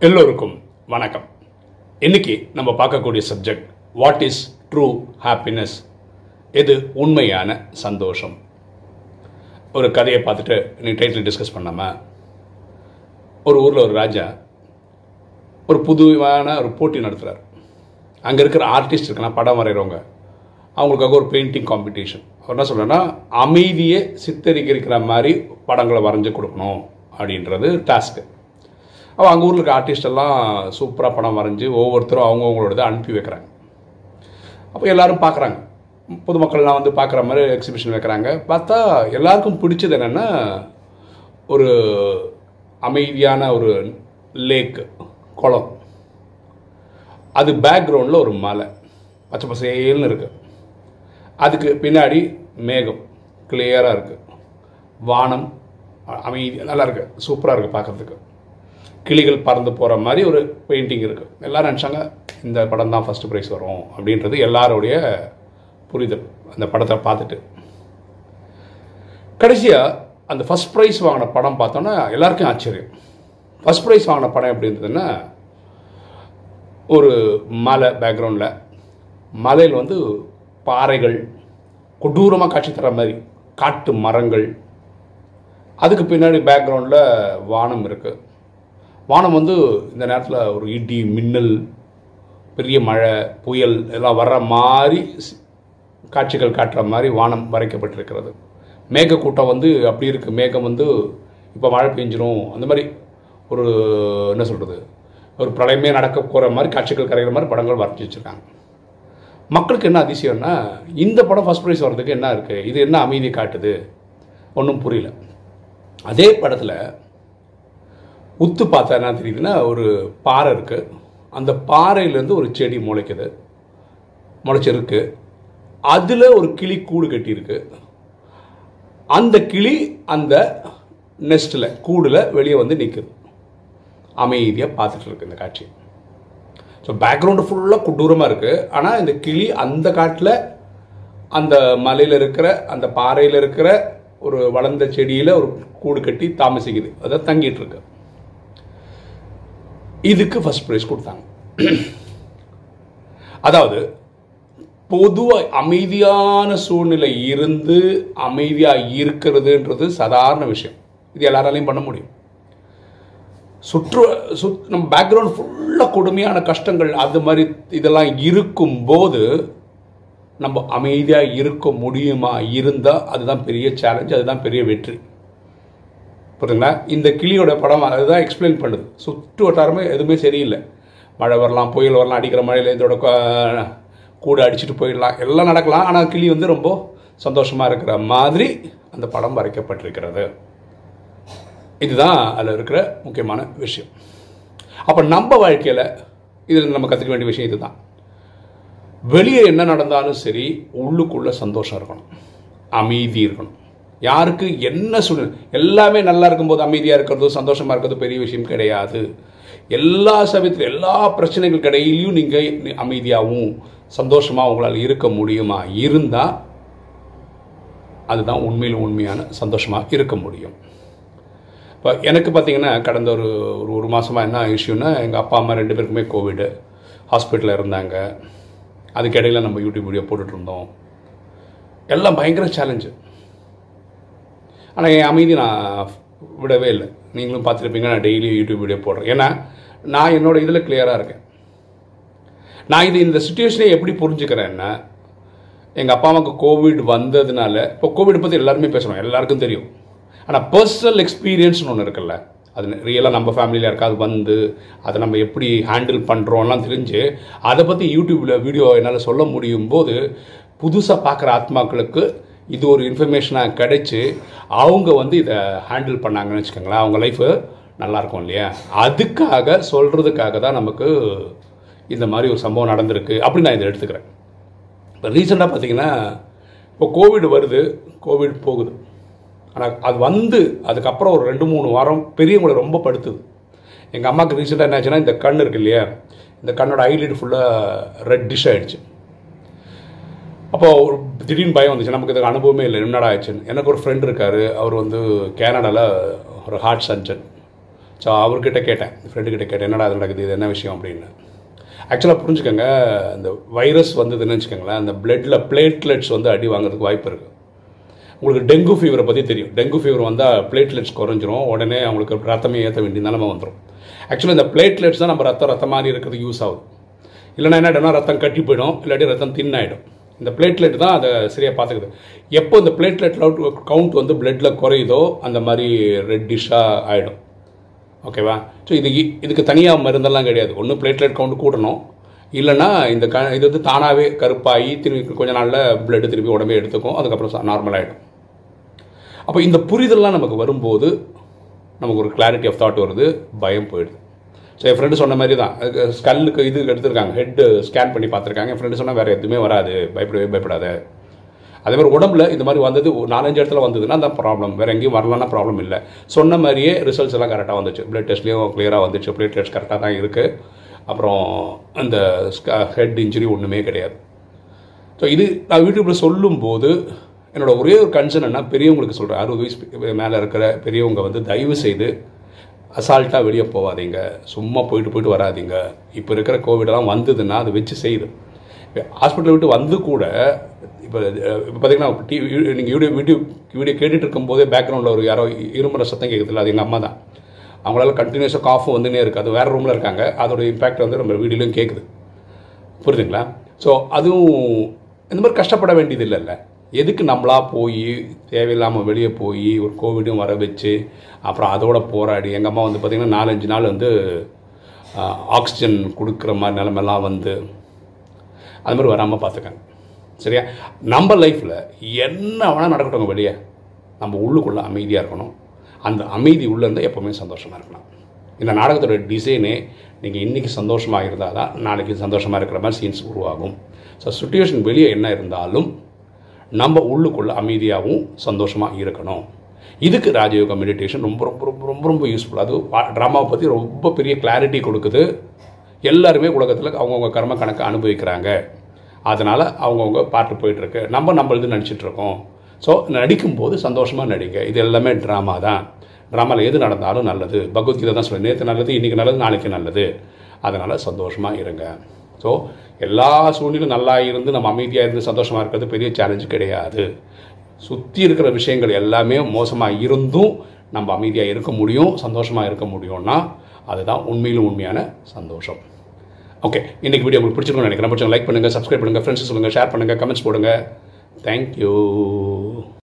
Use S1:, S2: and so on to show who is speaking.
S1: எல்லோருக்கும் வணக்கம். இன்னைக்கு நம்ம பார்க்கக்கூடிய subject what is true happiness எது உண்மையான சந்தோஷம்? ஒரு கதையை பார்த்துட்டு நீ டைட்டில் டிஸ்கஸ் பண்ணாமல் ஒரு ஊரில் ஒரு ராஜா ஒரு புதுவான ஒரு போட்டி நடத்துகிறார் அங்கே இருக்கிற ஆர்டிஸ்ட் இருக்குன்னா படம் வரைகிறவங்க அவங்களுக்காக ஒரு பெயிண்டிங் காம்படிஷன் அவர் என்ன சொல்கிறேன்னா அமைதியை சித்தரிக்கிற மாதிரி படங்களை வரைஞ்சு கொடுக்கணும் அப்படின்றது டாஸ்க்கு அப்போ அங்கே ஊரில் இருக்க ஆர்டிஸ்ட் எல்லாம் சூப்பராக படம் வரைஞ்சி ஒவ்வொருத்தரும் அவங்கவுங்களோட அனுப்பி வைக்கிறாங்க. அப்போ எல்லாரும் பார்க்குறாங்க. பொதுமக்கள்லாம் வந்து பார்க்குற மாதிரி எக்ஸிபிஷன் வைக்கிறாங்க. பார்த்தா எல்லாருக்கும் பிடிச்சது என்னென்னா ஒரு அமைதியான ஒரு லேக் குளம். அது பேக்ரவுண்டில் ஒரு மலை. பச்சை பசேல்னு இருக்குது அதுக்கு பின்னாடி மேகம். கிளியராக இருக்குது வானம் அமைதி நல்லா இருக்குது சூப்பராக இருக்குது பார்க்குறதுக்கு. கிளிகள் பறந்து போகிற மாதிரி ஒரு பெயிண்டிங் இருக்குது எல்லோரும் நினச்சாங்க இந்த படம் தான் ஃபஸ்ட்டு ப்ரைஸ் வரும் அப்படின்றது எல்லாருடைய புரிதல். அந்த படத்தை பார்த்துட்டு. கடைசியாக அந்த ஃபஸ்ட் ப்ரைஸ் வாங்கின படம் பார்த்தோன்னா எல்லாருக்கும் ஆச்சரியம். ஃபஸ்ட் ப்ரைஸ் வாங்கின படம் எப்படி இருந்ததுன்னா ஒரு மலை பேக்ரவுண்டில் மலையில் வந்து பாறைகள் கொடூரமாக காட்சி தர மாதிரி காட்டு மரங்கள். அதுக்கு பின்னாடி பேக்ரவுண்டில் வானம் இருக்குது வானம் வந்து இந்த நேரத்தில் ஒரு இடி மின்னல் பெரிய மழை புயல் எல்லாம் வர்ற மாதிரி காட்சிகள் காட்டுற மாதிரி வானம் வரைக்கப்பட்டிருக்கிறது. மேகக்கூட்டம் வந்து அப்படி இருக்குது மேகம் வந்து இப்போ மழை பெஞ்சிரும். அந்த மாதிரி ஒரு என்ன சொல்கிறது ஒரு பிரளயமே நடக்க போகிற மாதிரி காட்சிகள் கரைகிற மாதிரி படங்கள் வரைஞ்சி வச்சுருக்காங்க. மக்களுக்கு என்ன அதிசயம்னா இந்த படம் ஃபஸ்ட் ப்ரைஸ் வர்றதுக்கு என்ன இருக்குது இது என்ன அமைதியை காட்டுது? ஒன்றும் புரியல. அதே படத்தில் உத்து பார்த்தா என்ன தெரியுதுன்னா ஒரு பாறை இருக்குது அந்த பாறையிலேருந்து ஒரு செடி முளைக்குது. முளைச்சிருக்கு. அதில் ஒரு கிளி கூடு கட்டியிருக்கு. அந்த கிளி அந்த நெஸ்ட்டில் கூடில் வெளியே வந்து நிற்குது அமைதியாக பார்த்துட்டு இருக்கு இந்த காட்சி. ஸோ பேக்ரவுண்டு ஃபுல்லாக கொடூரமாக இருக்குது ஆனால் இந்த கிளி அந்த காட்டில் அந்த மலையில் இருக்கிற அந்த பாறையில் இருக்கிற ஒரு வளர்ந்த செடியில் ஒரு கூடு கட்டி தாமசிக்குது. அதை தங்கிட்டு இருக்கு. இதுக்கு ஃபஸ்ட் ப்ரைஸ் கொடுத்தாங்க. அதாவது பொதுவாக அமைதியான சூழ்நிலை இருந்து அமைதியாக இருக்கிறதுன்றது சாதாரண விஷயம். இது எல்லாராலையும் பண்ண முடியும். சுற்று சுத் நம்ம பேக்ரவுண்ட் ஃபுல்லாக கொடுமையான கஷ்டங்கள் அது மாதிரி இதெல்லாம் இருக்கும்போது நம்ம அமைதியாக இருக்க முடியுமா? இருந்தால் அதுதான் பெரிய சேலஞ்ச் அதுதான் பெரிய வெற்றி. புரியுதுங்களா? இந்த கிளியோட படம் அதுதான் எக்ஸ்பிளைன் பண்ணுது. சுற்று வட்டாரமே எதுவுமே சரியில்லை. மழை வரலாம் புயல் வரலாம் அடிக்கிற மழையில் இதோட கூட அடிச்சுட்டு போயிடலாம். எல்லாம் நடக்கலாம். ஆனால் கிளி வந்து ரொம்ப சந்தோஷமாக இருக்கிற மாதிரி அந்த படம் வரைக்கப்பட்டிருக்கிறது. இதுதான் அதில் இருக்கிற முக்கியமான விஷயம். அப்போ நம்ம வாழ்க்கையில் இதில் நம்ம கற்றுக்க வேண்டிய விஷயம் இதுதான். வெளியே என்ன நடந்தாலும் சரி உள்ளுக்குள்ளே சந்தோஷம் இருக்கணும். அமைதி இருக்கணும். யாருக்கு என்ன சூழ்நிலை? எல்லாமே நல்லா இருக்கும்போது அமைதியாக இருக்கிறது சந்தோஷமாக இருக்கிறது பெரிய விஷயம் கிடையாது. எல்லா சமயத்தில் எல்லா பிரச்சனைகள் இடையிலையும் நீங்கள் அமைதியாகவும் சந்தோஷமாக உங்களால் இருக்க முடியுமா? இருந்தால் அதுதான் உண்மையில் உண்மையான சந்தோஷமாக இருக்க முடியும். இப்போ எனக்கு பார்த்தீங்கன்னா கடந்த ஒரு ஒரு ஒரு மாதமாக என்ன இஷ்யூன்னா எங்கள் அப்பா அம்மா ரெண்டு பேருக்குமே கோவிடு ஹாஸ்பிட்டலில் இருந்தாங்க. அதுக்கிடையில் நம்ம யூடியூப் வீடியோ போட்டுட்ருந்தோம் எல்லாம் பயங்கர சேலஞ்சு ஆனால் என் அமைதி நான் விடவே இல்லை. நீங்களும் பார்த்துருப்பீங்க நான் டெய்லி யூடியூப் வீடியோ போடுறேன். ஏன்னா நான் என்னோட இதில் கிளியராக இருக்கேன். நான் இது இந்த சுச்சுவேஷனை எப்படி புரிஞ்சுக்கிறேன்னா எங்கள் அப்பா அம்மாவுக்கு கோவிட் வந்ததுனால இப்போ கோவிட் பற்றி எல்லாருமே பேசுகிறோம் எல்லாருக்கும் தெரியும். ஆனால் பர்சனல் எக்ஸ்பீரியன்ஸ்னு ஒன்று இருக்குல்ல அது ரியலாக நம்ம ஃபேமிலியில் யாருக்காவது வந்து அதை நம்ம எப்படி ஹேண்டில் பண்ணுறோம்லாம் தெரிஞ்சு அதை பற்றி யூடியூப்பில் வீடியோ என்னால் சொல்ல முடியும் போது புதுசாக பார்க்குற ஆத்மாக்களுக்கு இது ஒரு இன்ஃபர்மேஷனாக கிடைச்சி அவங்க வந்து இதை ஹேண்டில் பண்ணாங்கன்னு வச்சுக்கோங்களேன். அவங்க லைஃபு நல்லாயிருக்கும் இல்லையா? அதுக்காக சொல்கிறதுக்காக தான் நமக்கு இந்த மாதிரி ஒரு சம்பவம் நடந்திருக்கு. அப்படின்னு நான் இதை எடுத்துக்கிறேன். இப்போ ரீசெண்டாக பார்த்தீங்கன்னா இப்போ கோவிட் வருது. கோவிட் போகுது. ஆனால் அது வந்து அதுக்கப்புறம் ஒரு ரெண்டு மூணு வாரம் பெரியவங்களை ரொம்ப படுத்துது. எங்கள் அம்மாவுக்கு ரீசெண்டாக என்னாச்சுன்னா இந்த கண் இருக்கு இல்லையா? இந்த கண்ணோட ஐலிட் ஃபுல்லாக ரெட்டிஷ் ஆகிடுச்சு அப்போ ஒரு திடீர்னு பயம் வந்துச்சு. நமக்கு இதுக்கு அனுபவமே இல்லை. என்னடா ஆச்சுன்னு எனக்கு ஒரு ஃப்ரெண்ட் இருக்கார். அவர் வந்து கேனடாவில் ஒரு ஹார்ட் சர்ஜன் ஸோ அவர்கிட்ட கேட்டேன். ஃப்ரெண்டுக்கிட்ட கேட்டேன் என்னடா அது நடக்குது? இது என்ன விஷயம்? அப்படின்னு. ஆக்சுவலாக புரிஞ்சுக்கோங்க இந்த வைரஸ் வந்ததுன்னு வச்சுக்கோங்களேன் அந்த பிளட்டில் பிளேட்லெட்ஸ் வந்து அடி வாங்குறதுக்கு வாய்ப்பு இருக்குது உங்களுக்கு டெங்கு ஃபீவரை பற்றி தெரியும். டெங்கு ஃபீவர் வந்தால் பிளேட்லெட்ஸ் குறைஞ்சிரும். உடனே அவங்களுக்கு ரத்தமே ஏற்ற வேண்டிய நிலமை வந்துடும் ஆக்சுவலாக இந்த பிளேட்லெட்ஸ் தான் நம்ம ரத்தம் ரத்தம் மாதிரி இருக்கிறதுக்கு யூஸ் ஆகுது. இல்லைனா என்ன ரத்தம் கட்டி போயிடும். இல்லாட்டி ரத்தம் தின்னாயிடும் இந்த பிளேட்லெட் தான் அதை சரியாக பார்த்துக்குது. எப்போ இந்த பிளேட்லெட் கவுண்ட் வந்து பிளட்டில் குறையுதோ அந்த மாதிரி ரெட்டிஷாக ஆகிடும் ஓகேவா ஸோ இது இதுக்கு தனியாக மருந்தெல்லாம் கிடையாது. ஒன்று பிளேட்லெட் கவுண்ட் கூட்டணும். இல்லைன்னா இந்த க இது வந்து தானாகவே கருப்பாகி திரும்பி கொஞ்ச நாளில் பிளட்டு திரும்பி உடம்பே எடுத்துக்கும். அதுக்கப்புறம் நார்மல் ஆகிடும் அப்போ இந்த புரிதல்லாம் நமக்கு வரும்போது நமக்கு ஒரு கிளாரிட்டி ஆஃப் தாட் வருது. பயம் போயிடுது. ஸோ என் ஃப்ரெண்டு சொன்ன மாதிரி தான். ஸ்கல்லுக்கு இது எடுத்திருக்காங்க. ஹெட்டு ஸ்கேன் பண்ணி பார்த்துருக்காங்க. என் ஃப்ரெண்டு சொன்னால் வேறு எதுவுமே வராது. பயப்படவே பயப்படாத. அதே மாதிரி உடம்புல இந்த மாதிரி வந்தது ஒரு நாலஞ்சு இடத்துல வந்ததுன்னா அந்த ப்ராப்ளம் வேறு எங்கேயும் வரலன்னா ப்ராப்ளம் இல்லை. சொன்ன மாதிரியே ரிசல்ட்ஸ் எல்லாம் கரெக்டாக வந்துச்சு. பிளட் டெஸ்ட்லேயும் கிளியராக வந்துச்சு. பிளட் டெஸ்ட் கரெக்டாக தான் இருக்குது அப்புறம் அந்த ஹெட் இன்ஜுரி ஒன்றுமே கிடையாது. ஸோ இது நான் யூடியூப்பில் சொல்லும்போது என்னோட ஒரே ஒரு கன்சர்ன் என்ன பெரியவங்களுக்கு சொல்கிறேன் அறுபது வயசு மேலே இருக்கிற பெரியவங்க வந்து தயவு செய்து அசால்ட்டாக வெளியே போகாதீங்க சும்மா போயிட்டு போயிட்டு வராதிங்க. இப்போ இருக்கிற கோவிடெல்லாம் வந்ததுன்னா அது வச்சு செய்யுது. ஹாஸ்பிட்டல் விட்டு வந்து கூட இப்போ இப்போ பார்த்தீங்கன்னா டிவி நீங்கள் வீடியோ வீடியோ வீடியோ கேட்டுட்டு இருக்கும்போதே பேக்ரவுண்டில் ஒரு யாரோ இருமுறை சத்தம் கேட்குறதுல அது எங்கள் அம்மா தான். அவங்களால கண்டினியூஸாக காஃபும் வந்துனே இருக்குது அது வேறு ரூமில் இருக்காங்க. அதோட இம்பேக்ட் வந்து நம்ம வீடியோலையும் கேட்குது புரியுதுங்களா ஸோ அதுவும் இந்த மாதிரி கஷ்டப்பட வேண்டியது இல்லைல்ல. எதுக்கு நம்மளாக போய் தேவையில்லாமல் வெளியே போய் ஒரு கோவிடும் வர வச்சு அப்புறம் அதோட போராடி எங்கள் அம்மா வந்து பார்த்திங்கன்னா நாலஞ்சு நாள் வந்து ஆக்சிஜன் கொடுக்குற மாதிரி நிலமெல்லாம் வந்து அது மாதிரி வராமல் பார்த்துக்காங்க சரியா? நம்ம லைஃப்பில் என்ன வேணால் நடக்கட்டும் வெளியே நம்ம உள்ளுக்குள்ளே அமைதியாக இருக்கணும். அந்த அமைதி உள்ளே இருந்தால் எப்போவுமே சந்தோஷமாக இருக்கணும் இந்த நாடகத்தோட டிசைனே நீங்கள் இன்றைக்கி சந்தோஷமாக இருந்தால் தான் நாளைக்கு சந்தோஷமாக இருக்கிற மாதிரி சீன்ஸ் உருவாகும். ஸோ சுச்சுவேஷன் வெளியே என்ன இருந்தாலும் நம்ம உள்ளுக்குள்ளே அமைதியாகவும் சந்தோஷமாக இருக்கணும். இதுக்கு ராஜயோகா மெடிடேஷன் ரொம்ப ரொம்ப ரொம்ப ரொம்ப ரொம்ப யூஸ்ஃபுல் அது ட்ராமாவை பற்றி ரொம்ப பெரிய கிளாரிட்டி கொடுக்குது. எல்லாருமே உலகத்தில் அவங்கவுங்க கர்ம கணக்கை அனுபவிக்கிறாங்க. அதனால் அவங்கவுங்க பாட்டு போயிட்டுருக்கு. நம்ம நம்மளது நடிச்சிட்ருக்கோம். ஸோ நடிக்கும்போது சந்தோஷமாக நடிங்க. இது எல்லாமே ட்ராமா தான். ட்ராமாவில் எது நடந்தாலும் நல்லது. பகவத்கீதை தான் சொல்லுவேன் நேற்று நல்லது இன்றைக்கி நல்லது நாளைக்கு நல்லது. அதனால் சந்தோஷமாக இருங்க. ஸோ எல்லா சூழ்நிலையும் நல்லா இருந்து நம்ம அமைதியாக இருந்து சந்தோஷமாக இருக்கிறது பெரிய சேலஞ்சு கிடையாது. சுற்றி இருக்கிற விஷயங்கள் எல்லாமே மோசமாக இருந்தும் நம்ம அமைதியாக இருக்க முடியும் சந்தோஷமாக இருக்க முடியும்னா அதுதான் உண்மையிலும் உண்மையான சந்தோஷம். ஓகே இன்றைக்கி வீடியோ உங்களுக்கு பிடிச்சிருக்கும்னு நினைக்கிறேன். பிடிச்சவங்க லைக் பண்ணுங்கள் சப்ஸ்கிரைப் பண்ணுங்கள் ஃப்ரெண்ட்ஸ் சொல்லுங்கள் ஷேர் பண்ணுங்கள் கமெண்ட்ஸ் போடுங்க. தேங்க்யூ